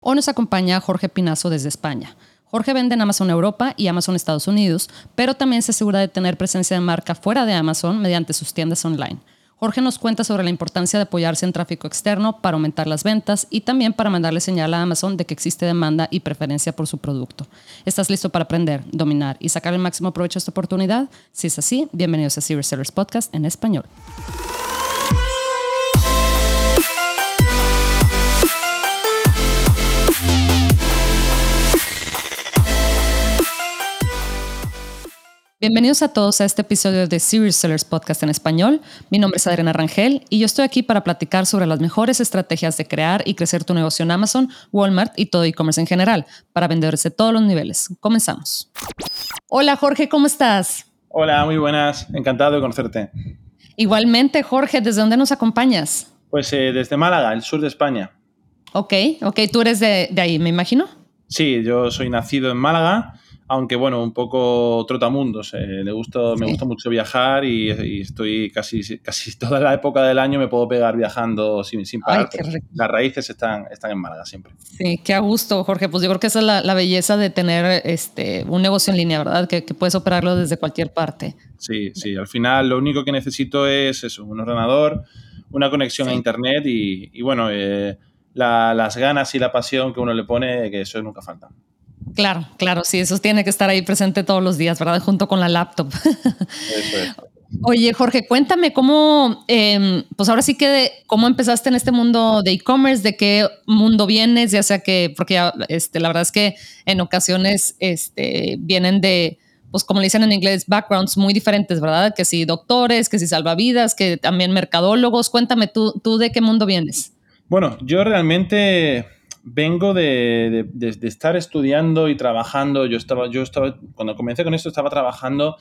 Hoy nos acompaña Jorge Pinazo desde España. Jorge vende en Amazon Europa y Amazon Estados Unidos, pero también se asegura de tener presencia de marca fuera de Amazon mediante sus tiendas online. Jorge nos cuenta sobre la importancia de apoyarse en tráfico externo para aumentar las ventas y también para mandarle señal a Amazon de que existe demanda y preferencia por su producto. ¿Estás listo para aprender, dominar y sacar el máximo provecho de esta oportunidad? Si es así, bienvenidos a Serious Sellers Podcast en español. Bienvenidos a todos a este episodio de Serious Sellers Podcast en español. Mi nombre es Adriana Rangel y yo estoy aquí para platicar sobre las mejores estrategias de crear y crecer tu negocio en Amazon, Walmart y todo e-commerce en general para vendedores de todos los niveles. Comenzamos. Hola Jorge, ¿cómo estás? Hola, muy buenas. Encantado de conocerte. Igualmente, Jorge, ¿desde dónde nos acompañas? Pues eh, desde Málaga, el sur de España. Ok, ok, tú eres de, de ahí, me imagino. Sí, yo soy nacido en Málaga aunque bueno, un poco trotamundos. Eh, le gusta, Me gusta mucho viajar y, estoy casi, casi toda la época del año me puedo pegar viajando sin, sin parar. Las raíces están, están en Málaga siempre. Sí, qué a gusto, Jorge. Pues yo creo que esa es la, belleza de tener este, un negocio en línea, ¿verdad? Que, puedes operarlo desde cualquier parte. Sí, sí. Al final lo único que necesito es eso, un ordenador, una conexión a Internet y, bueno, eh, las ganas y la pasión que uno le pone, que eso nunca falta. Claro, claro, sí, eso tiene que estar ahí presente todos los días, ¿verdad? Junto con la laptop. Oye, Jorge, cuéntame cómo, em, pues ahora sí que, cómo empezaste en este mundo de e-commerce, de qué mundo vienes, ya sea que, porque este, la verdad es que en ocasiones este, vienen de, pues como le dicen en inglés, backgrounds muy diferentes, ¿verdad? Que si doctores, que si salvavidas, que también mercadólogos. Cuéntame, ¿tú, tú de qué mundo vienes? Bueno, yo realmente vengo de, estar estudiando y trabajando. Yo estaba, yo estaba, cuando comencé con esto, estaba trabajando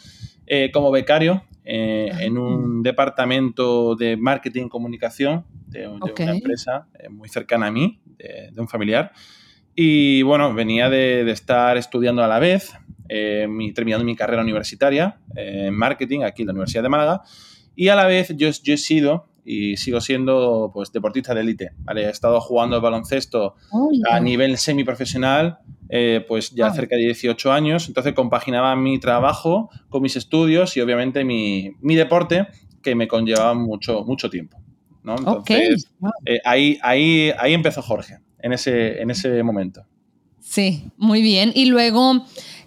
eh, como becario eh, en un departamento de marketing y comunicación de, una empresa eh, muy cercana a mí, de, un familiar. Y bueno, venía de, estar estudiando a la vez, mi, terminando mi carrera universitaria en marketing aquí en la Universidad de Málaga. Y a la vez yo, yo he sido y sigo siendo pues deportista de élite. ¿vale? He estado jugando baloncesto a nivel semiprofesional eh, pues ya cerca de 18 años, entonces compaginaba mi trabajo con mis estudios y obviamente mi, deporte que me conllevaba mucho, mucho tiempo. ¿no? Entonces, eh, ahí, ahí, ahí empezó Jorge, en ese, en ese momento. Sí, muy bien. Y luego,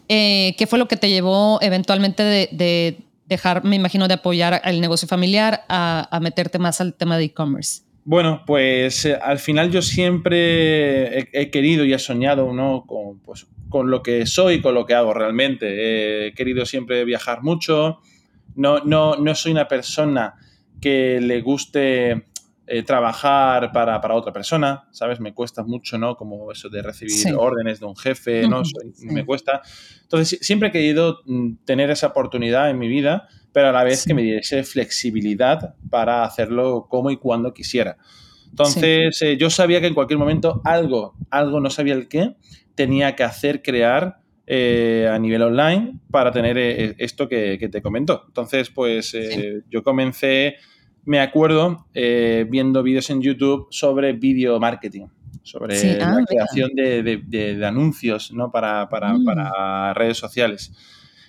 eh, ¿qué fue lo que te llevó eventualmente de dejar, me imagino, de apoyar al negocio familiar a, meterte más al tema de e-commerce? Bueno, pues eh, al final yo siempre he, querido y he soñado ¿no? con, pues, con lo que soy, con lo que hago realmente. He querido siempre viajar mucho. No, no, no soy una persona que le guste eh, trabajar para, otra persona, ¿sabes? Me cuesta mucho, ¿no? Como eso de recibir órdenes de un jefe, ¿no? Me cuesta. Entonces, siempre he querido mm, tener esa oportunidad en mi vida, pero a la vez que me diese flexibilidad para hacerlo como y cuando quisiera. Entonces, eh, yo sabía que en cualquier momento algo, algo, no sabía el qué, tenía que hacer, crear eh, a nivel online para tener esto que, te comento. Entonces, pues yo comencé me acuerdo eh, viendo vídeos en YouTube sobre video marketing, sobre la ah, creación de, anuncios ¿no? para, mm. redes sociales.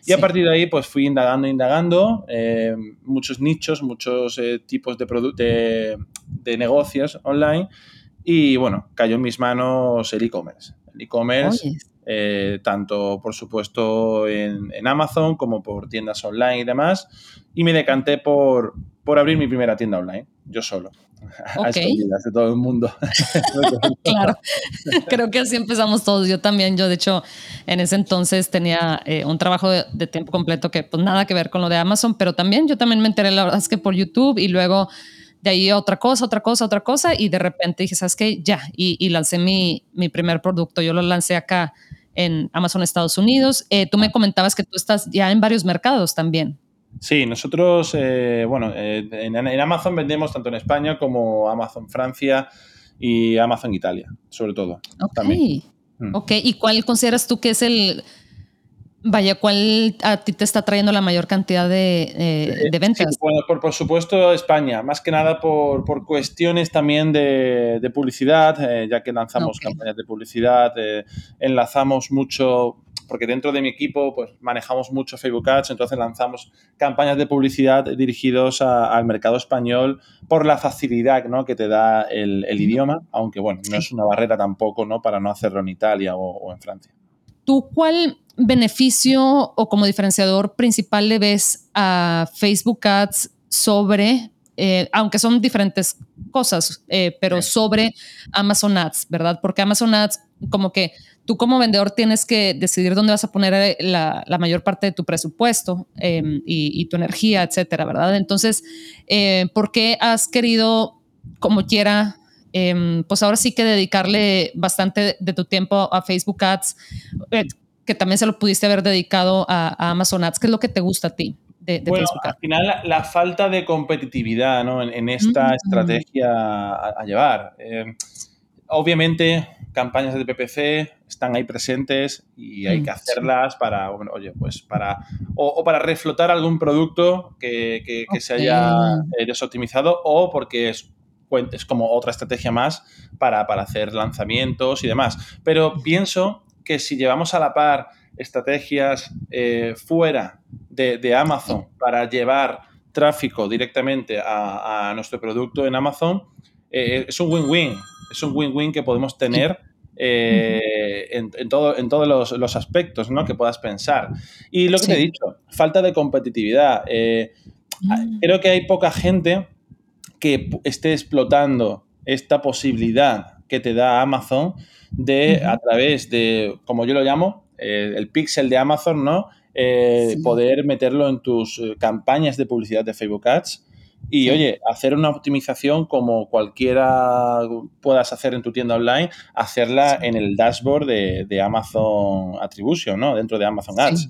Y a partir de ahí, pues fui indagando, indagando, eh, muchos nichos, muchos eh, tipos de, de, negocios online. Y bueno, cayó en mis manos el e-commerce. El e-commerce, tanto por supuesto en, en, Amazon como por tiendas online y demás. Y me decanté por, por abrir mi primera tienda online, yo solo. A escondidas de todo el mundo. claro, creo que así empezamos todos. Yo también, yo de hecho en ese entonces tenía eh, un trabajo de, tiempo completo que pues nada que ver con lo de Amazon, pero también yo también me enteré, la verdad es que por YouTube y luego de ahí otra cosa, otra cosa, otra cosa y de repente dije, ¿sabes qué? Ya, y, lancé mi, mi, primer producto. Yo lo lancé acá en Amazon Estados Unidos. Eh, tú me comentabas que tú estás ya en varios mercados también. Sí, nosotros, eh, bueno, eh, en, Amazon vendemos tanto en España como Amazon Francia y Amazon Italia, sobre todo. Ok. Mm. Ok, ¿y cuál consideras tú que es el, Vaya, ¿cuál a ti te está trayendo la mayor cantidad de, eh, de ventas? bueno, por, supuesto España, más que nada por, por cuestiones también de, de publicidad, eh, ya que lanzamos campañas de publicidad, eh, enlazamos mucho, porque dentro de mi equipo pues manejamos mucho Facebook Ads, entonces lanzamos campañas de publicidad dirigidos al mercado español por la facilidad ¿no? que te da el, el idioma, aunque bueno, no es una barrera tampoco ¿no? para no hacerlo en Italia o, o en Francia. ¿Tú cuál beneficio o como diferenciador principal le ves a Facebook Ads sobre, eh, aunque son diferentes cosas, eh, pero sobre Amazon Ads, ¿verdad? Porque Amazon Ads, como que tú como vendedor tienes que decidir dónde vas a poner eh, la, mayor parte de tu presupuesto em, y, tu energía, etcétera, ¿verdad? Entonces, ¿por qué has querido, como quiera, em, pues ahora sí que dedicarle bastante de tu tiempo a Facebook Ads, que también se lo pudiste haber dedicado a, Amazon Ads. ¿Qué es lo que te gusta a ti? De, bueno, al final la, falta de competitividad ¿no? en, esta mm. estrategia a, llevar. Eh, obviamente, campañas de PPC están ahí presentes y hay mm, que hacerlas para, oye, pues para, o, para reflotar algún producto que, que, se haya eh, desoptimizado o porque es, es como otra estrategia más para, para hacer lanzamientos y demás. Pero pienso que si llevamos a la par estrategias eh, fuera de, Amazon para llevar tráfico directamente a, nuestro producto en Amazon, eh, es un win-win. Es un win-win que podemos tener eh, en, todo, en todos los, aspectos ¿no? que puedas pensar. Y lo que te he dicho, falta de competitividad. Mm. Creo que hay poca gente que esté explotando esta posibilidad que te da Amazon de, a través de, como yo lo llamo, eh, el pixel de Amazon, ¿no? Eh, poder meterlo en tus eh, campañas de publicidad de Facebook Ads y, oye, hacer una optimización como cualquiera puedas hacer en tu tienda online, hacerla en el dashboard de, Amazon Attribution, ¿no? Dentro de Amazon Ads.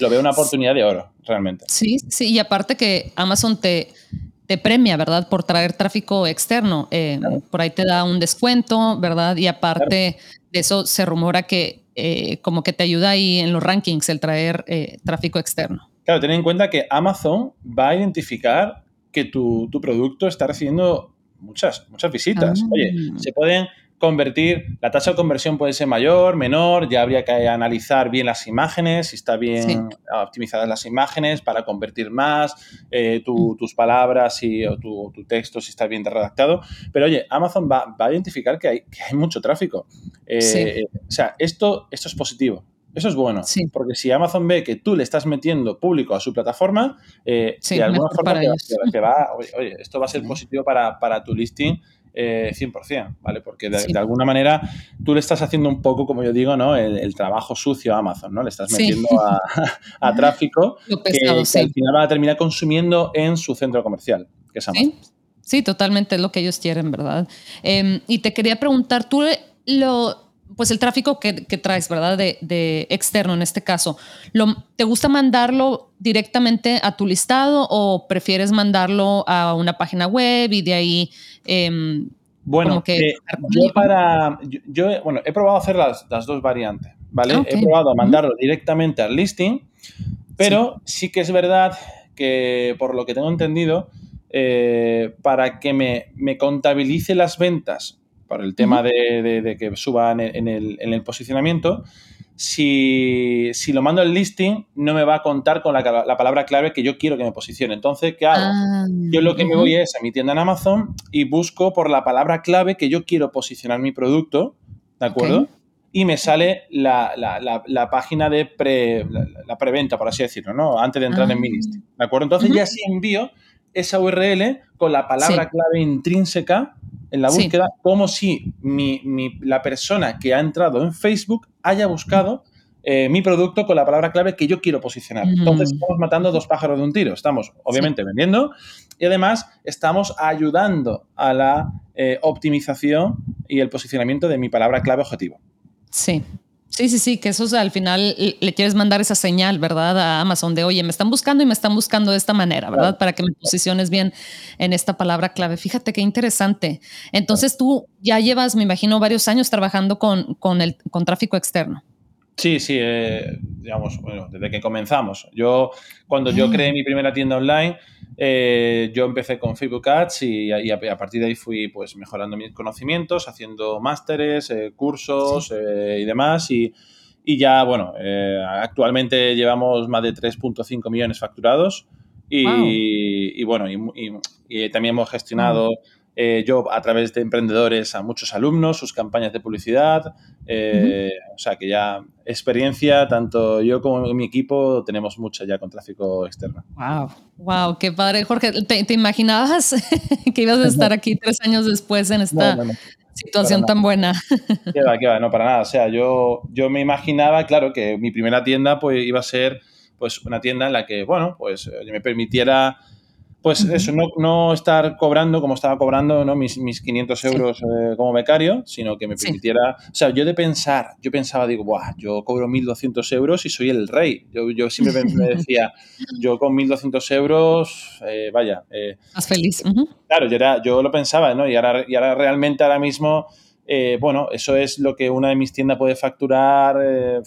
Lo veo una oportunidad de oro, realmente. Sí, sí, y aparte que Amazon te te premia, ¿verdad? Por traer tráfico externo. Eh, por ahí te da un descuento, ¿verdad? Y aparte de eso, se rumora que eh, como que te ayuda ahí en los rankings el traer eh, tráfico externo. Claro, ten en cuenta que Amazon va a identificar que tu, producto está recibiendo muchas, muchas visitas. Ah. Oye, se pueden convertir, la tasa de conversión puede ser mayor, menor, ya habría que analizar bien las imágenes, si está bien optimizadas las imágenes para convertir más, eh, mm. tus palabras y, o tu, texto si está bien redactado. Pero oye, Amazon va, a identificar que hay, hay mucho tráfico. Eh, o sea, esto, esto es positivo. Eso es bueno, porque si Amazon ve que tú le estás metiendo público a su plataforma, eh, de alguna forma te, va, oye, esto va a ser positivo para, para tu listing 100%, eh, ¿vale? Porque de, alguna manera tú le estás haciendo un poco, como yo digo, ¿no? El, trabajo sucio a Amazon, ¿no? Le estás metiendo a, tráfico que, al final va a terminar consumiendo en su centro comercial, que es Amazon. Sí, totalmente es lo que ellos quieren, ¿verdad? Em, y te quería preguntar, tú lo pues el tráfico que, traes, ¿verdad? De, externo en este caso, ¿te gusta mandarlo directamente a tu listado o prefieres mandarlo a una página web y de ahí... Em, bueno, que eh, yo para... Yo, bueno, he probado hacer las, dos variantes, ¿vale? He probado a mandarlo directamente al listing, pero sí. que es verdad que, por lo que tengo entendido, eh, para que me, me contabilice las ventas por el tema de, que suba en el, posicionamiento, si, lo mando al listing, no me va a contar con la, palabra clave que yo quiero que me posicione. Entonces, ¿qué hago? Ah, yo lo que me voy es a mi tienda en Amazon y busco por la palabra clave que yo quiero posicionar mi producto, ¿de acuerdo? Y me sale la, página de pre, la, preventa, por así decirlo, ¿no? Antes de entrar en mi ah. listing, ¿de acuerdo? Entonces ya sí envío esa URL con la palabra clave intrínseca en la búsqueda, como si la persona que ha entrado en Facebook haya buscado eh, mi producto con la palabra clave que yo quiero posicionar. Entonces estamos matando dos pájaros de un tiro. Estamos obviamente vendiendo y además estamos ayudando a la eh, optimización y el posicionamiento de mi palabra clave objetivo. Sí, Sí, sí, sí, que eso al final le quieres mandar esa señal, ¿verdad? A Amazon de, oye, me están buscando y me están buscando de esta manera, ¿verdad? Para que me posiciones bien en esta palabra clave. Fíjate qué interesante. Entonces tú ya llevas, me imagino, varios años trabajando con, con, el, con tráfico externo. Sí, sí, eh, digamos, bueno, desde que comenzamos. Yo, cuando yo creé mi primera tienda online, eh, yo empecé con Facebook Ads y, a, partir de ahí fui pues mejorando mis conocimientos, haciendo másteres, eh, cursos y demás. Y, ya, bueno, actualmente llevamos más de 3.5 millones facturados. Y, bueno, y, también hemos gestionado eh, yo a través de emprendedores a muchos alumnos, sus campañas de publicidad. Eh, o sea que ya experiencia, tanto yo como mi equipo, tenemos mucha ya con tráfico externo. Wow, wow, qué padre. Jorge, ¿te, imaginabas que ibas a estar aquí tres años después en esta situación tan buena? Qué va, qué va, no, para nada. O sea, yo, yo me imaginaba, claro, que mi primera tienda pues iba a ser pues una tienda en la que, bueno, pues eh, me permitiera pues eso, no, no, estar cobrando como estaba cobrando ¿no? mis, mis 500 euros eh, como becario, sino que me permitiera, o sea, yo de pensar, yo pensaba, digo, Buah, yo cobro 1.200 euros y soy el rey. Yo, yo siempre me decía, yo con 1.200 euros, eh, vaya. Eh, Más feliz. Claro, yo, era, yo lo pensaba, ¿no? Y ahora, y ahora realmente ahora mismo... bueno, eso es lo que una de mis tiendas puede facturar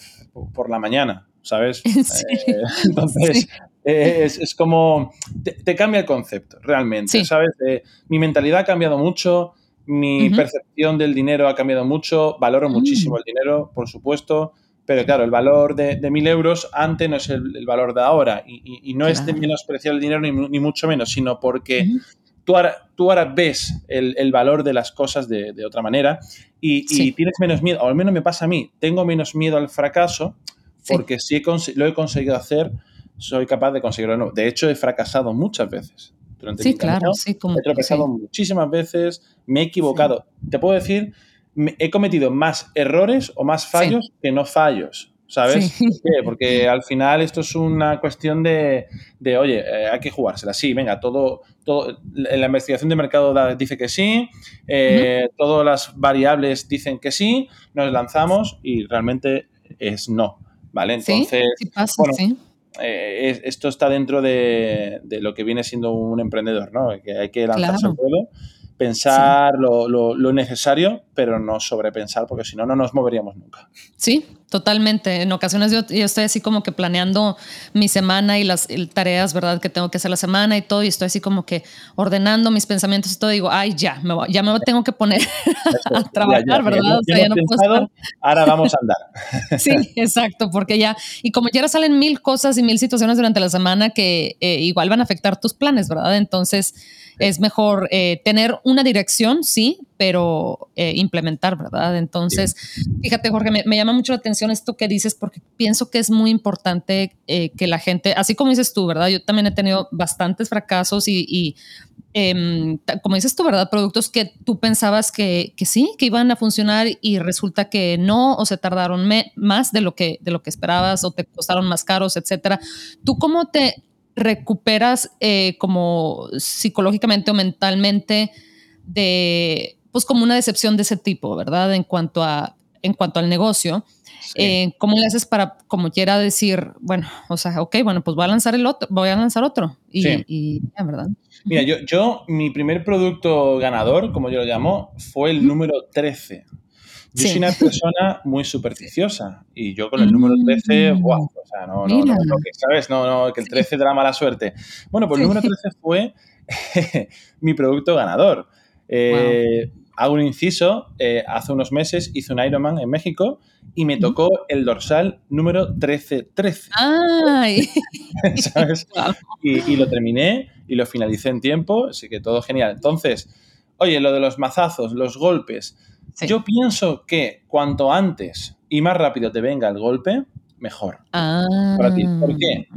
por la mañana, ¿sabes? entonces, es, como, te, cambia el concepto, realmente, ¿sabes? mi mentalidad ha cambiado mucho, mi percepción del dinero ha cambiado mucho, valoro mm. muchísimo el dinero, por supuesto, pero claro, el valor de, de mil euros antes no es el, valor de ahora y, no es de menospreciar el dinero ni, mucho menos, sino porque tú, ahora, tú ahora ves el, valor de las cosas de, otra manera y, tienes menos miedo, o al menos me pasa a mí, tengo menos miedo al fracaso porque sí lo he conseguido hacer soy capaz de conseguirlo. De hecho, he fracasado muchas veces. Durante sí, claro, sí. Como, he tropezado muchísimas veces, me he equivocado. Te puedo decir, he cometido más errores o más fallos que no fallos. ¿Sabes? Porque al final esto es una cuestión de, oye, eh, hay que jugársela. Sí, venga, todo, todo, la investigación de mercado dice que sí, eh, todas las variables dicen que sí, nos lanzamos y realmente es no. ¿Vale? Entonces, sí, pasa, sí eh, esto está dentro de, lo que viene siendo un emprendedor, ¿no? Que hay que lanzarse al vuelo, pensar lo, necesario, pero no sobrepensar, porque si no, no nos moveríamos nunca. Sí, totalmente. En ocasiones yo, estoy así como que planeando mi semana y las tareas, ¿verdad? Que tengo que hacer la semana y todo, y estoy así como que ordenando mis pensamientos y todo, digo, ay, ya, me ya me tengo que poner a trabajar, ¿verdad? Ahora vamos a andar. sí, exacto, porque ya, y como ya salen mil cosas y mil situaciones durante la semana que eh, igual van a afectar tus planes, ¿verdad? Entonces, es mejor eh, tener una dirección, sí, pero eh, implementar, ¿verdad? Entonces, fíjate, Jorge, me, llama mucho la atención esto que dices porque pienso que es muy importante eh, que la gente, así como dices tú, ¿verdad? Yo también he tenido bastantes fracasos y, em, como dices tú, ¿verdad? Productos que tú pensabas que, que, sí, que iban a funcionar y resulta que no, o se tardaron más de lo, que, de lo que esperabas o te costaron más caros, etcétera. ¿Tú cómo te recuperas eh, como psicológicamente o mentalmente de, pues como una decepción de ese tipo, ¿verdad? En cuanto a, en cuanto al negocio. Eh, ¿Cómo le haces para, como quiera decir, bueno, o sea, ok, bueno, pues voy a lanzar el otro, voy a lanzar otro y, y ya, ¿verdad? Mira, yo, yo, mi primer producto ganador, como yo lo llamo, fue el número 13. Yo soy una persona muy supersticiosa y yo con el número 13, wow, mm. o sea, no, no, no, que, ¿sabes? No, no, que el 13 te da mala suerte. Bueno, pues el número 13 fue mi producto ganador. Eh, hago un inciso, eh, hace unos meses hice un Ironman en México y me tocó el dorsal número 1313. ¡Ay! ¿Sabes? Y, y, lo terminé y lo finalicé en tiempo, así que todo genial. Entonces, oye, lo de los mazazos, los golpes, yo pienso que cuanto antes y más rápido te venga el golpe, mejor ah. para ti. ¿Por qué?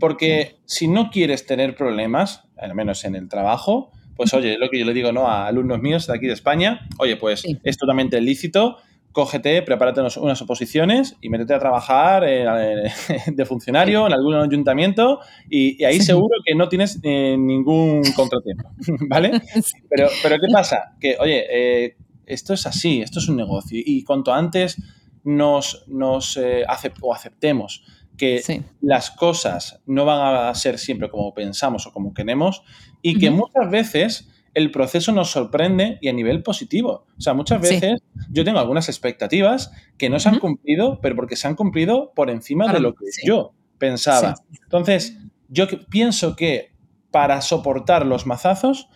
Porque si no quieres tener problemas, al menos en el trabajo, pues oye, lo que yo le digo ¿no? a alumnos míos de aquí de España, oye, pues es totalmente lícito, cógete, prepárate unas oposiciones y métete a trabajar de funcionario en algún ayuntamiento y, ahí seguro que no tienes eh, ningún contratiempo, ¿vale? Pero, pero ¿qué pasa? Que, oye, eh, esto es así, esto es un negocio y cuanto antes nos, nos eh, o aceptemos que las cosas no van a ser siempre como pensamos o como queremos y que muchas veces el proceso nos sorprende y a nivel positivo. O sea, muchas veces yo tengo algunas expectativas que no se han cumplido, pero porque se han cumplido por encima de lo que yo pensaba. Entonces, yo pienso que para soportar los mazazos,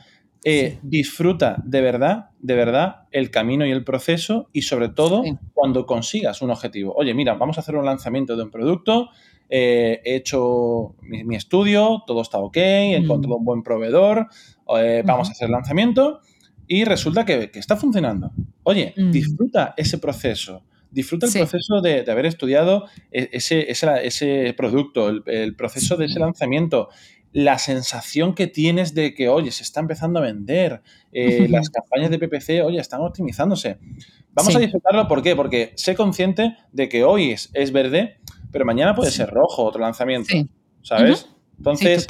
eh, disfruta de verdad, de verdad, el camino y el proceso y sobre todo cuando consigas un objetivo. Oye, mira, vamos a hacer un lanzamiento de un producto, eh, he hecho mi, estudio, todo está ok, he encontrado un buen proveedor, eh, vamos a hacer el lanzamiento y resulta que, está funcionando. Oye, disfruta ese proceso. Disfruta el proceso de, haber estudiado e, ese, ese, producto, el, proceso de ese lanzamiento, la sensación que tienes de que, oye, se está empezando a vender, eh, las campañas de PPC, oye, están optimizándose. Vamos a disfrutarlo, ¿por qué? Porque sé consciente de que hoy es, es verde, pero mañana puede ser rojo otro lanzamiento, ¿sabes? Entonces,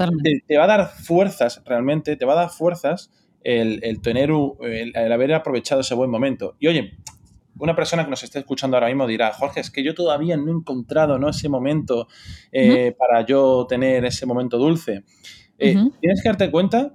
te, va a dar fuerzas, realmente, te va a dar fuerzas el, tener, el, haber aprovechado ese buen momento. Y oye, una persona que nos esté escuchando ahora mismo dirá, Jorge, es que yo todavía no he encontrado ¿no? ese momento eh, para yo tener ese momento dulce. Eh, tienes que darte cuenta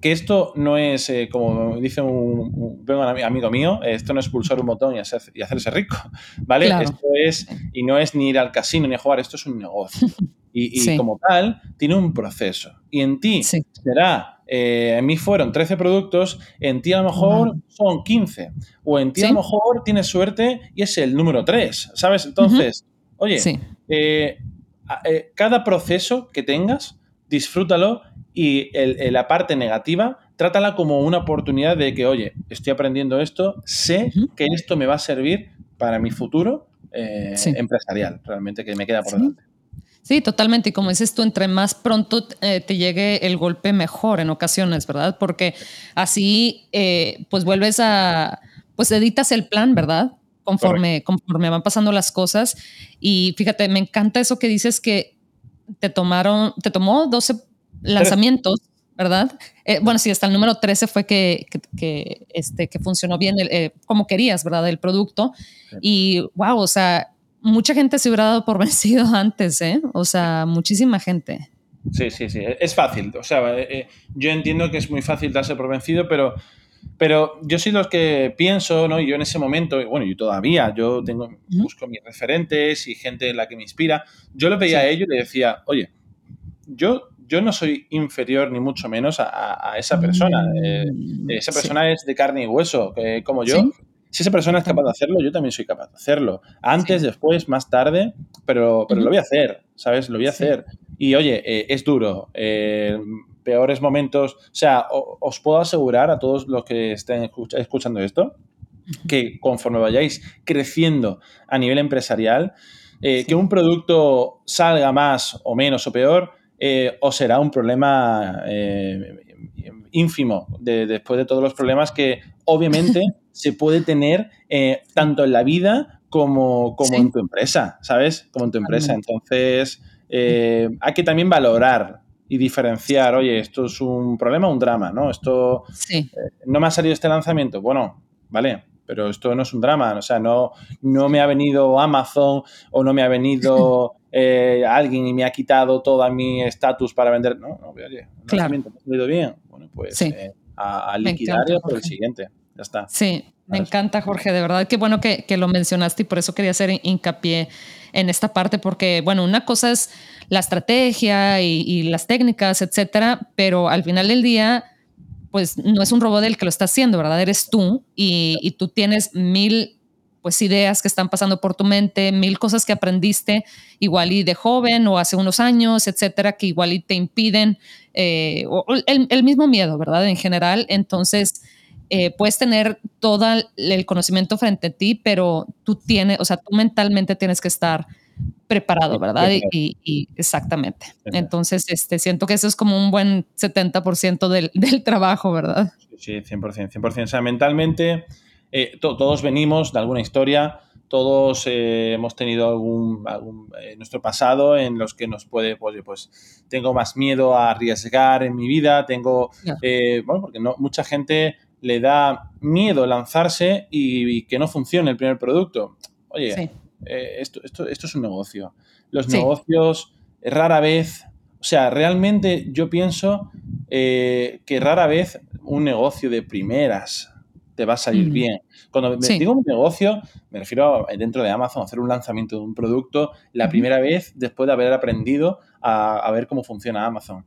que esto no es, eh, como dice un, amigo mío, esto no es pulsar un botón y, hacerse rico, ¿vale? Esto es, y no es ni ir al casino ni a jugar, esto es un negocio. Y, como tal, tiene un proceso. Y en ti será, eh, en mí fueron 13 productos, en ti a lo mejor son 15. O en ti a lo mejor tienes suerte y es el número 3, ¿sabes? Entonces, oye, eh, eh, cada proceso que tengas, disfrútalo y la parte negativa, trátala como una oportunidad de que, oye, estoy aprendiendo esto, sé que esto me va a servir para mi futuro empresarial, realmente, que me queda por delante. Sí, totalmente. Y como dices tú, entre más pronto eh, te llegue el golpe, mejor en ocasiones, ¿verdad? Porque así, eh, pues vuelves a, pues editas el plan, ¿verdad? Conforme, conforme van pasando las cosas. Y fíjate, me encanta eso que dices que te tomaron, te tomó 12 lanzamientos, ¿verdad? Eh, bueno, sí, hasta el número 13 fue que, que, este, que funcionó bien como querías, ¿verdad? El producto. Y wow, o sea, mucha gente se hubiera dado por vencido antes, ¿eh? O sea, muchísima gente. Sí, sí, sí. Es fácil. O sea, eh, eh, yo entiendo que es muy fácil darse por vencido, pero, pero yo soy los que pienso, ¿no? Y yo en ese momento, bueno, yo todavía, yo tengo, busco mis referentes y gente en la que me inspira. Yo lo veía a ellos y le decía, oye, yo, yo no soy inferior ni mucho menos a, esa persona. Eh, mm, esa persona es de carne y hueso, como yo. Si esa persona es capaz de hacerlo, yo también soy capaz de hacerlo. Antes, después, más tarde, pero, pero lo voy a hacer, ¿sabes? Lo voy a hacer. Y oye, eh, es duro. Eh, peores momentos. O sea, os puedo asegurar a todos los que estén escuchando esto que conforme vayáis creciendo a nivel empresarial, eh, que un producto salga más o menos o peor, os será un problema ínfimo después de todos los problemas que obviamente se puede tener eh, tanto en la vida como, como en tu empresa, ¿sabes? Como en tu empresa. Entonces, eh, hay que también valorar y diferenciar, oye, esto es un problema o un drama, ¿no? Esto eh, no me ha salido este lanzamiento. Bueno, vale, pero esto no es un drama, o sea, no, no me ha venido Amazon o no me ha venido alguien y me ha quitado todo mi estatus para vender. No, no, oye, me ha salido bien. Bueno, pues a, liquidar por el siguiente. Ya está. Sí, me encanta, Jorge. De verdad, qué bueno que, lo mencionaste y por eso quería hacer hincapié en esta parte, porque, bueno, una cosa es la estrategia y, las técnicas, etcétera, pero al final del día, pues no es un robot el que lo está haciendo, ¿verdad? Eres tú y, tú tienes mil pues ideas que están pasando por tu mente, mil cosas que aprendiste igual y de joven o hace unos años, etcétera, que igual y te impiden, eh, o el, el, mismo miedo, ¿verdad? En general, entonces eh, puedes tener todo el conocimiento frente a ti, pero tú tienes, o sea, tú mentalmente tienes que estar preparado, ¿verdad? Y, exactamente. Entonces, este, siento que eso es como un buen 70% del, del, trabajo, ¿verdad? Sí, 100%, 100%. O sea, mentalmente, eh, todos venimos de alguna historia, todos eh, hemos tenido algún, algún nuestro pasado en los que nos puede, pues, pues, tengo más miedo a arriesgar en mi vida, tengo, bueno, porque no, mucha gente le da miedo lanzarse y, que no funcione el primer producto. Oye, eh, esto, esto, es un negocio. Los negocios rara vez, o sea, realmente yo pienso eh, que rara vez un negocio de primeras te va a salir bien. Cuando digo un negocio, me refiero dentro de Amazon, hacer un lanzamiento de un producto la primera vez después de haber aprendido a, ver cómo funciona Amazon.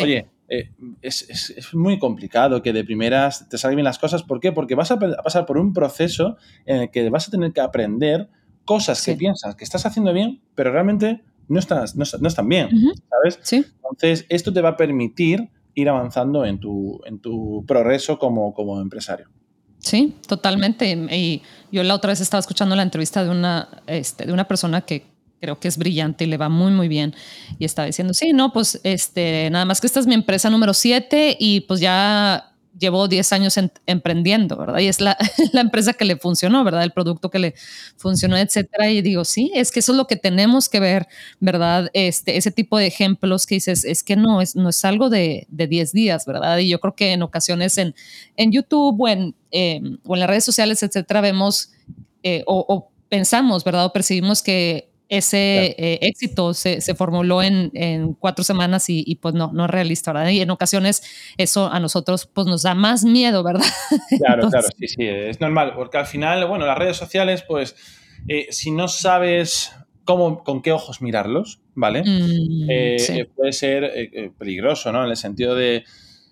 Oye, eh, es, muy complicado que de primeras te salgan bien las cosas. ¿Por qué? Porque vas a, pasar por un proceso en el que vas a tener que aprender cosas que piensas que estás haciendo bien, pero realmente no, estás, no, están bien, ¿sabes? Entonces, esto te va a permitir ir avanzando en tu, en tu progreso como, como empresario. Sí, totalmente. Y yo la otra vez estaba escuchando la entrevista de una, este, de una persona que creo que es brillante y le va muy, muy bien. Y estaba diciendo, sí, no, pues este, nada más que esta es mi empresa número 7 y pues ya llevo 10 años emprendiendo, ¿verdad? Y es la, la, empresa que le funcionó, ¿verdad? El producto que le funcionó, etcétera. Y digo, sí, es que eso es lo que tenemos que ver, ¿verdad? Este, ese tipo de ejemplos que dices, es que no es, no es algo de, de 10 días, ¿verdad? Y yo creo que en ocasiones en, en YouTube o en, em, o en las redes sociales, etcétera, vemos eh, o, o pensamos, ¿verdad? O percibimos que ese eh, éxito se, se formuló en, en, cuatro semanas y, y, pues no, no es realista, ¿verdad? Y en ocasiones eso a nosotros pues nos da más miedo, ¿verdad? Claro, claro, sí, sí, es normal, porque al final, bueno, las redes sociales, pues eh, si no sabes cómo, con qué ojos mirarlos, ¿vale? Mm, eh, puede ser peligroso, ¿no? En el sentido de,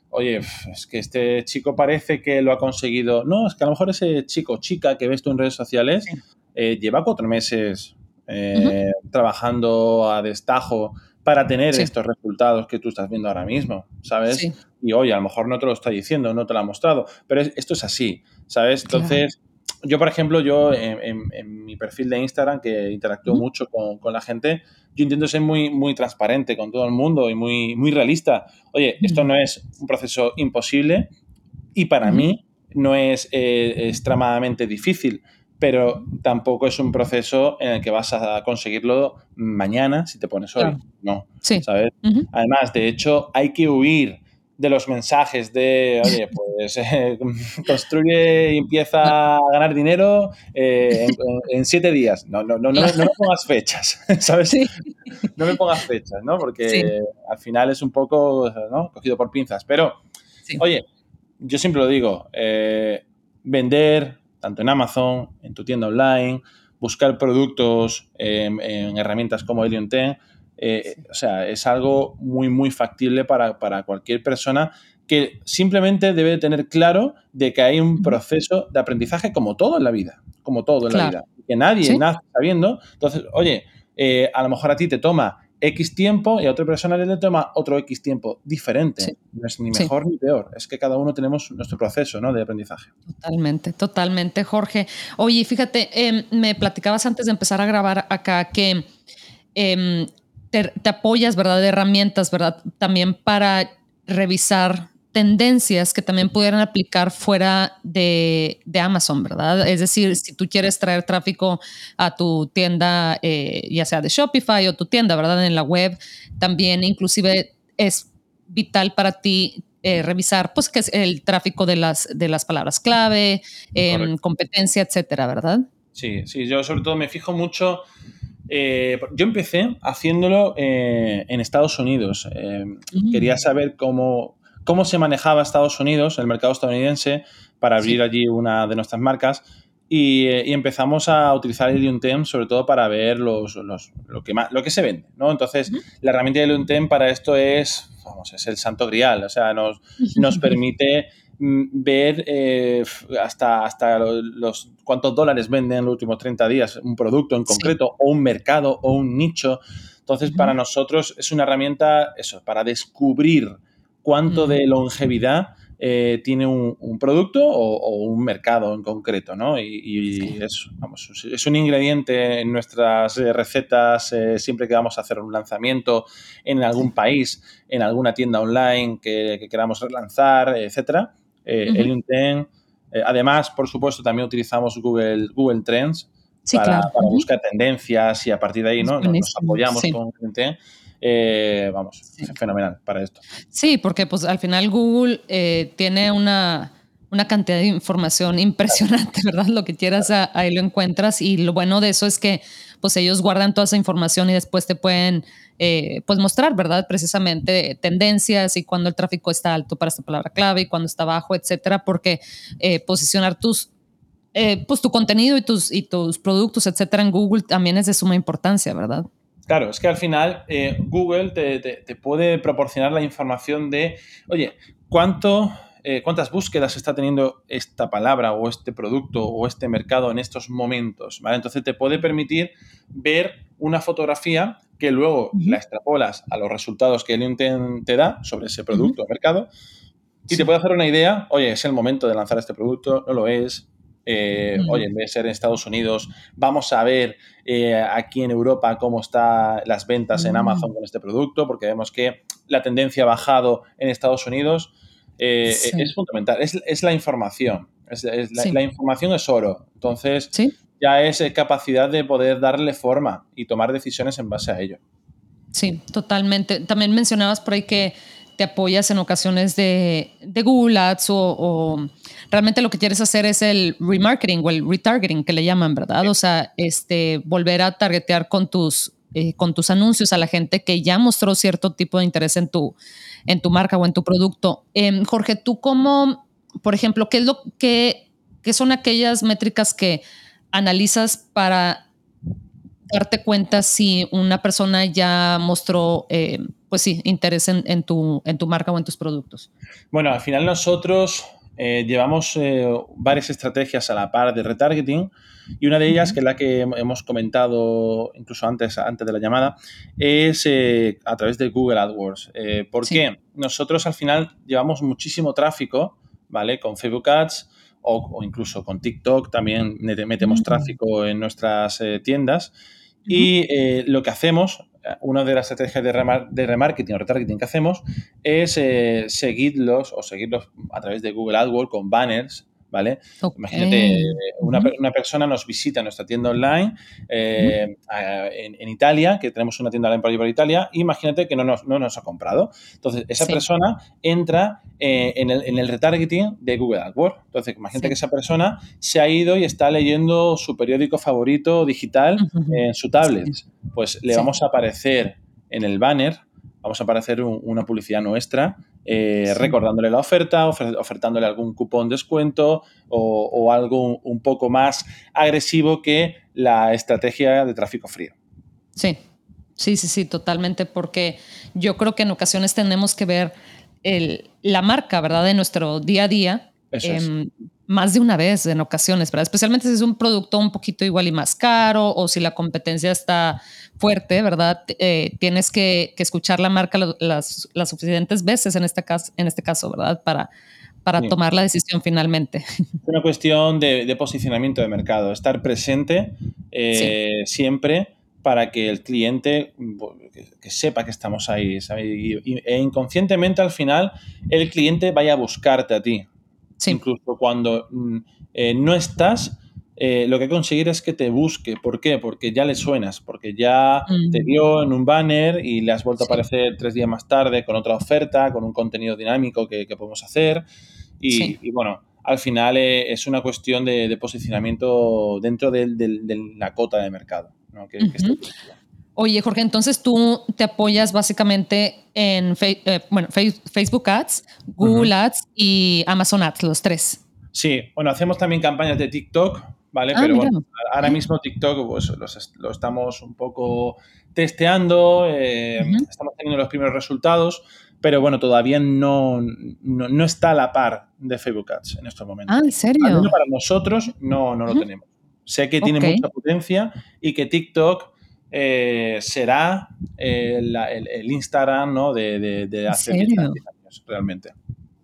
oye, es que este chico parece que lo ha conseguido. No, es que a lo mejor ese chico chica que ves tú en redes sociales lleva cuatro meses eh, trabajando a destajo para tener estos resultados que tú estás viendo ahora mismo, ¿sabes? Y oye, a lo mejor no te lo está diciendo, no te lo ha mostrado, pero esto es así, ¿sabes? Entonces, yo, por ejemplo, yo en, mi perfil de Instagram, que interactúo mucho con, la gente, yo intento ser muy, muy transparente con todo el mundo y muy, muy realista. Oye, esto no es un proceso imposible y para mí no es eh, extremadamente difícil pero tampoco es un proceso en el que vas a conseguirlo mañana si te pones hoy. No, sí. ¿sabes? Además, de hecho, hay que huir de los mensajes de, oye, pues eh, construye y empieza a ganar dinero eh, en, siete días. No, no, no, no, me pongas fechas, ¿sabes? No me pongas fechas, ¿no? Porque al final es un poco, ¿no? Cogido por pinzas. Pero, oye, yo siempre lo digo, eh, vender, tanto en Amazon, en tu tienda online, buscar productos en, herramientas como Helium 10. Eh, o sea, es algo muy, muy factible para, cualquier persona que simplemente debe tener claro de que hay un proceso de aprendizaje como todo en la vida, como todo en la vida, que nadie nace sabiendo. Entonces, oye, eh, a lo mejor a ti te toma X tiempo y a otra persona le toma otro X tiempo diferente. No es ni mejor ni peor. Es que cada uno tenemos nuestro proceso ¿no? de aprendizaje. Totalmente, totalmente, Jorge. Oye, fíjate, em, me platicabas antes de empezar a grabar acá que em, te, te, apoyas, ¿verdad? De herramientas, ¿verdad? También para revisar tendencias que también pudieran aplicar fuera de, Amazon, ¿verdad? Es decir, si tú quieres traer tráfico a tu tienda, eh, ya sea de Shopify o tu tienda, ¿verdad? En la web, también inclusive es vital para ti eh, revisar, pues, qué es el tráfico de las, de las palabras clave, em, competencia, etcétera, ¿verdad? Sí, sí, yo sobre todo me fijo mucho. Eh, yo empecé haciéndolo en Estados Unidos. Quería saber cómo, cómo se manejaba Estados Unidos, el mercado estadounidense, para abrir allí una de nuestras marcas. Y, eh, empezamos a utilizar el Tem sobre todo para ver los, lo, que más, lo que se vende, ¿no? Entonces, la herramienta de Tem para esto es, vamos, es el santo grial, o sea, nos, nos permite mm, ver eh, hasta, hasta los, cuántos dólares venden en los últimos 30 días un producto en concreto o un mercado o un nicho. Entonces, para nosotros es una herramienta, eso, para descubrir cuánto de longevidad eh, tiene un, producto o, un mercado en concreto, ¿no? Y, es, vamos, es, un ingrediente en nuestras eh, recetas eh, siempre que vamos a hacer un lanzamiento en algún país, en alguna tienda online que, queramos relanzar, etcétera. Uh además, por supuesto, también utilizamos Google, Google Trends para, buscar tendencias y a partir de ahí ¿no? nos, apoyamos con LinkedIn. Eh, vamos, es fenomenal para esto. Sí, porque pues al final Google eh, tiene una, una cantidad de información impresionante, ¿verdad? Lo que quieras ahí lo encuentras y lo bueno de eso es que pues ellos guardan toda esa información y después te pueden eh, pues mostrar, ¿verdad? Precisamente tendencias y cuando el tráfico está alto para esta palabra clave y cuando está bajo, etcétera, porque eh, posicionar tus eh, pues tu contenido y tus, y tus productos, etcétera, en Google también es de suma importancia, ¿verdad? Claro, es que al final Google te, te, puede proporcionar la información de, oye, ¿cuánto eh, cuántas búsquedas está teniendo esta palabra o este producto o este mercado en estos momentos. ¿vale? Entonces te puede permitir ver una fotografía que luego la extrapolas a los resultados que LinkedIn te da sobre ese producto o mercado y te puede hacer una idea, oye, es el momento de lanzar este producto, no lo es, eh, oye, en vez de ser en Estados Unidos, vamos a ver eh, aquí en Europa cómo están las ventas en Amazon con este producto, porque vemos que la tendencia ha bajado en Estados Unidos. Eh, es fundamental, es, la información. la, información es oro. Entonces, ya es eh, capacidad de poder darle forma y tomar decisiones en base a ello. Sí, totalmente. También mencionabas por ahí que te apoyas en ocasiones de, Google Ads o, realmente lo que quieres hacer es el remarketing o el retargeting que le llaman, ¿verdad? O sea, este, volver a targetear con tus, eh, con tus anuncios a la gente que ya mostró cierto tipo de interés en tu, en tu marca o en tu producto. Em, Jorge, tú cómo, por ejemplo, ¿qué es lo que qué son aquellas métricas que analizas para darte cuenta si una persona ya mostró, eh, pues sí, interés en, tu, en tu marca o en tus productos? Bueno, al final nosotros eh, llevamos eh, varias estrategias a la par de retargeting y una de ellas, que es la que hemos comentado incluso antes, antes de la llamada, es eh, a través de Google AdWords. ¿Por qué? Nosotros al final llevamos muchísimo tráfico, ¿vale? Con Facebook Ads o, incluso con TikTok también metemos tráfico en nuestras tiendas. Y lo que hacemos una de las estrategias de, remarketing o retargeting que hacemos es eh, seguirlos o seguirlos a través de Google AdWords con banners ¿vale? Imagínate, una, persona nos visita nuestra tienda online eh, en, Italia, que tenemos una tienda online por, Italia, imagínate que no nos, no nos, ha comprado. Entonces, esa persona entra eh, en, el, retargeting de Google AdWords. Entonces, imagínate que esa persona se ha ido y está leyendo su periódico favorito digital en su tablet. Pues le vamos a aparecer en el banner, vamos a aparecer una publicidad nuestra eh, recordándole la oferta, ofertándole algún cupón descuento o, algo un poco más agresivo que la estrategia de tráfico frío. Sí, sí, sí, sí, totalmente, porque yo creo que en ocasiones tenemos que ver la marca, ¿verdad? De nuestro día a día. Em, más de una vez en ocasiones, ¿verdad? Especialmente si es un producto un poquito igual y más caro o si la competencia está fuerte, ¿verdad? Eh, tienes que, escuchar la marca las, las, suficientes veces en este caso, en este caso ¿verdad? Para, para tomar la decisión finalmente. Es una cuestión de, posicionamiento de mercado, estar presente eh, siempre para que el cliente que, sepa que estamos ahí, e inconscientemente al final el cliente vaya a buscarte a ti. Incluso cuando mm, eh, no estás, eh, lo que hay que conseguir es que te busque. ¿Por qué? Porque ya le suenas, porque ya te dio en un banner y le has vuelto a aparecer tres días más tarde con otra oferta, con un contenido dinámico que, podemos hacer. Y, bueno, al final eh, es una cuestión de, posicionamiento dentro de, la cota de mercado. Oye, Jorge, entonces tú te apoyas básicamente en eh, bueno, Facebook Ads, Google Ads y Amazon Ads, los tres. Sí, bueno, hacemos también campañas de TikTok, ¿vale? Ah, Pero bueno, ahora mismo TikTok pues, lo estamos un poco testeando, eh, estamos teniendo los primeros resultados, pero bueno, todavía no, no, está a la par de Facebook Ads en estos momentos. Ah, ¿en serio? para nosotros no, no lo tenemos. Sé que tiene mucha potencia y que TikTok eh, será eh, el, Instagram ¿no? de, de, hace 10 años, realmente.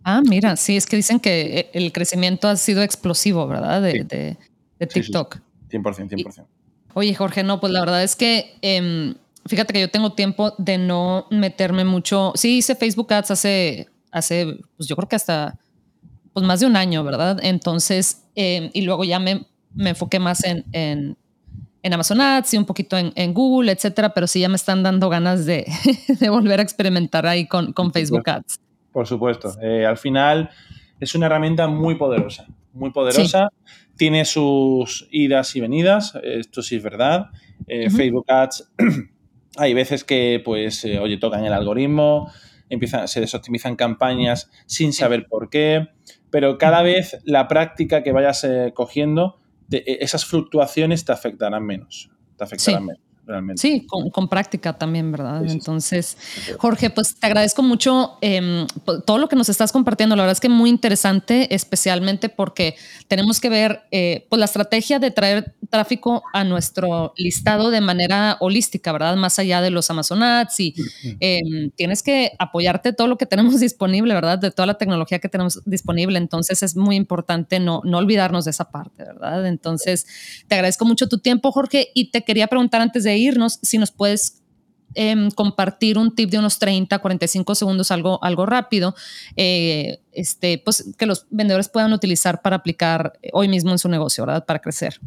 Ah, mira, sí, es que dicen que el crecimiento ha sido explosivo, ¿verdad? De, de TikTok. 100%, 100%. oye, Jorge, no, pues la verdad es que em, fíjate que yo tengo tiempo de no meterme mucho. Sí, hice Facebook Ads hace, hace pues yo creo que hasta pues más de un año, ¿verdad? Entonces, em, y luego ya me, me enfoqué más en, en, en, Amazon Ads y un poquito en, en, Google, etcétera, pero sí ya me están dando ganas de, de volver a experimentar ahí con, con Facebook Ads. Por supuesto. Eh, al final es una herramienta muy poderosa, muy poderosa. Tiene sus idas y venidas, esto sí es verdad. Facebook Ads, hay veces que, pues, oye, tocan el algoritmo, empiezan, se desoptimizan campañas sin saber por qué, pero cada vez la práctica que vayas cogiendo, esas fluctuaciones te afectarán menos. Te afectarán menos. Sí, con, práctica también, ¿verdad? Entonces, Jorge, pues te agradezco mucho em, todo lo que nos estás compartiendo. La verdad es que muy interesante, especialmente porque tenemos que ver eh, pues la estrategia de traer tráfico a nuestro listado de manera holística, ¿verdad? Más allá de los Amazon Ads y em, tienes que apoyarte todo lo que tenemos disponible, ¿verdad? De toda la tecnología que tenemos disponible. Entonces, es muy importante no, no olvidarnos de esa parte, ¿verdad? Entonces, te agradezco mucho tu tiempo, Jorge, y te quería preguntar antes de irnos, si nos puedes em, compartir un tip de unos 30, 45 segundos, algo, algo rápido, eh, este, pues que los vendedores puedan utilizar para aplicar hoy mismo en su negocio, ¿verdad? Para crecer.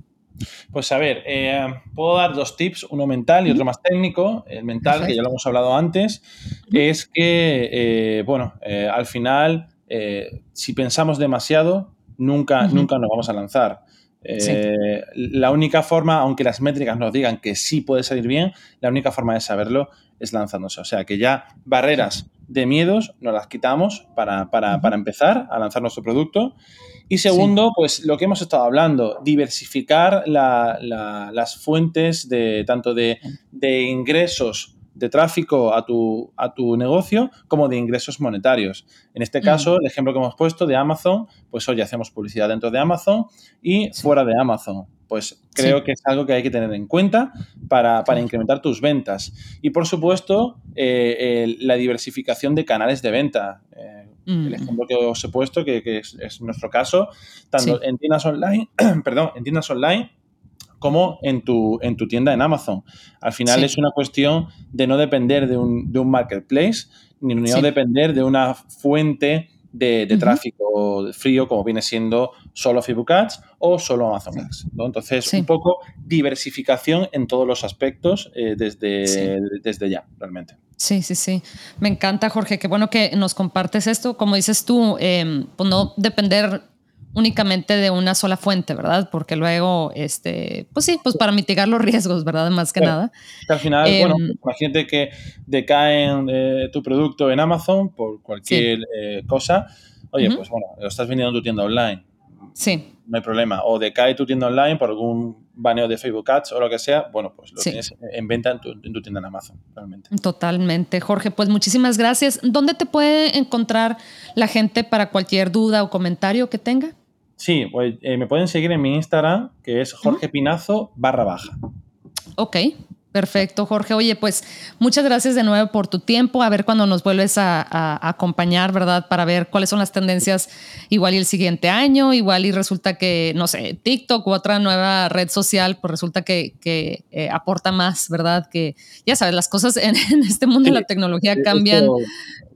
Pues a ver, eh, puedo dar dos tips, uno mental y otro más técnico. El mental, que ya lo hemos hablado antes, es que, eh, bueno, al final, si pensamos demasiado, nunca, nunca nos vamos a lanzar. Eh, la única forma, aunque las métricas nos digan que sí puede salir bien, la única forma de saberlo es lanzándose. O sea que ya barreras de miedos nos las quitamos para, empezar a lanzar nuestro producto. Y segundo, pues lo que hemos estado hablando, diversificar las fuentes de tanto de, de ingresos de tráfico a tu, a tu negocio como de ingresos monetarios. En este caso, el ejemplo que hemos puesto de Amazon, pues hoy hacemos publicidad dentro de Amazon y fuera de Amazon. Pues creo que es algo que hay que tener en cuenta para, incrementar tus ventas. Y por supuesto, eh, la diversificación de canales de venta. Eh, el ejemplo que os he puesto, que, es, nuestro caso, tanto en tiendas online, perdón, en tiendas online como en tu, en tu tienda en Amazon. Al final es una cuestión de no depender de un, marketplace, ni no depender de una fuente de, tráfico frío como viene siendo solo Facebook Ads o solo Amazon Ads. Entonces, un poco diversificación en todos los aspectos eh, desde, desde ya, realmente. Sí, sí, sí. Me encanta, Jorge. Qué bueno que nos compartes esto. Como dices tú, em, pues no depender únicamente de una sola fuente, ¿verdad? Porque luego, este, pues sí, pues para mitigar los riesgos, ¿verdad? Más que nada. al final, bueno, em, imagínate que decaen eh, tu producto en Amazon por cualquier eh, cosa. Oye, pues bueno, lo estás vendiendo en tu tienda online. Sí. No hay problema. O decae tu tienda online por algún baneo de Facebook Ads o lo que sea, bueno, pues lo tienes en venta en tu, en tu, tienda en Amazon, realmente. Totalmente. Jorge, pues muchísimas gracias. ¿Dónde te puede encontrar la gente para cualquier duda o comentario que tenga? Sí, pues eh, me pueden seguir en mi Instagram, que es Jorge Pinazo barra baja. Ok, perfecto, Jorge. Oye, pues muchas gracias de nuevo por tu tiempo. A ver cuando nos vuelves a, acompañar, ¿verdad? Para ver cuáles son las tendencias igual y el siguiente año, igual y resulta que, no sé, TikTok u otra nueva red social, pues resulta que, eh, aporta más, ¿verdad? Que ya sabes, las cosas en, este mundo de la tecnología cambian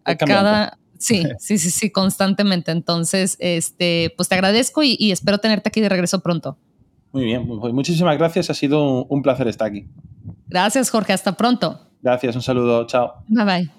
a cada Sí, sí, sí, sí, constantemente. Entonces, este, pues te agradezco y, espero tenerte aquí de regreso pronto. Muy bien, pues muchísimas gracias. Ha sido un placer estar aquí. Gracias, Jorge. Hasta pronto. Gracias, un saludo. Chao. Bye bye.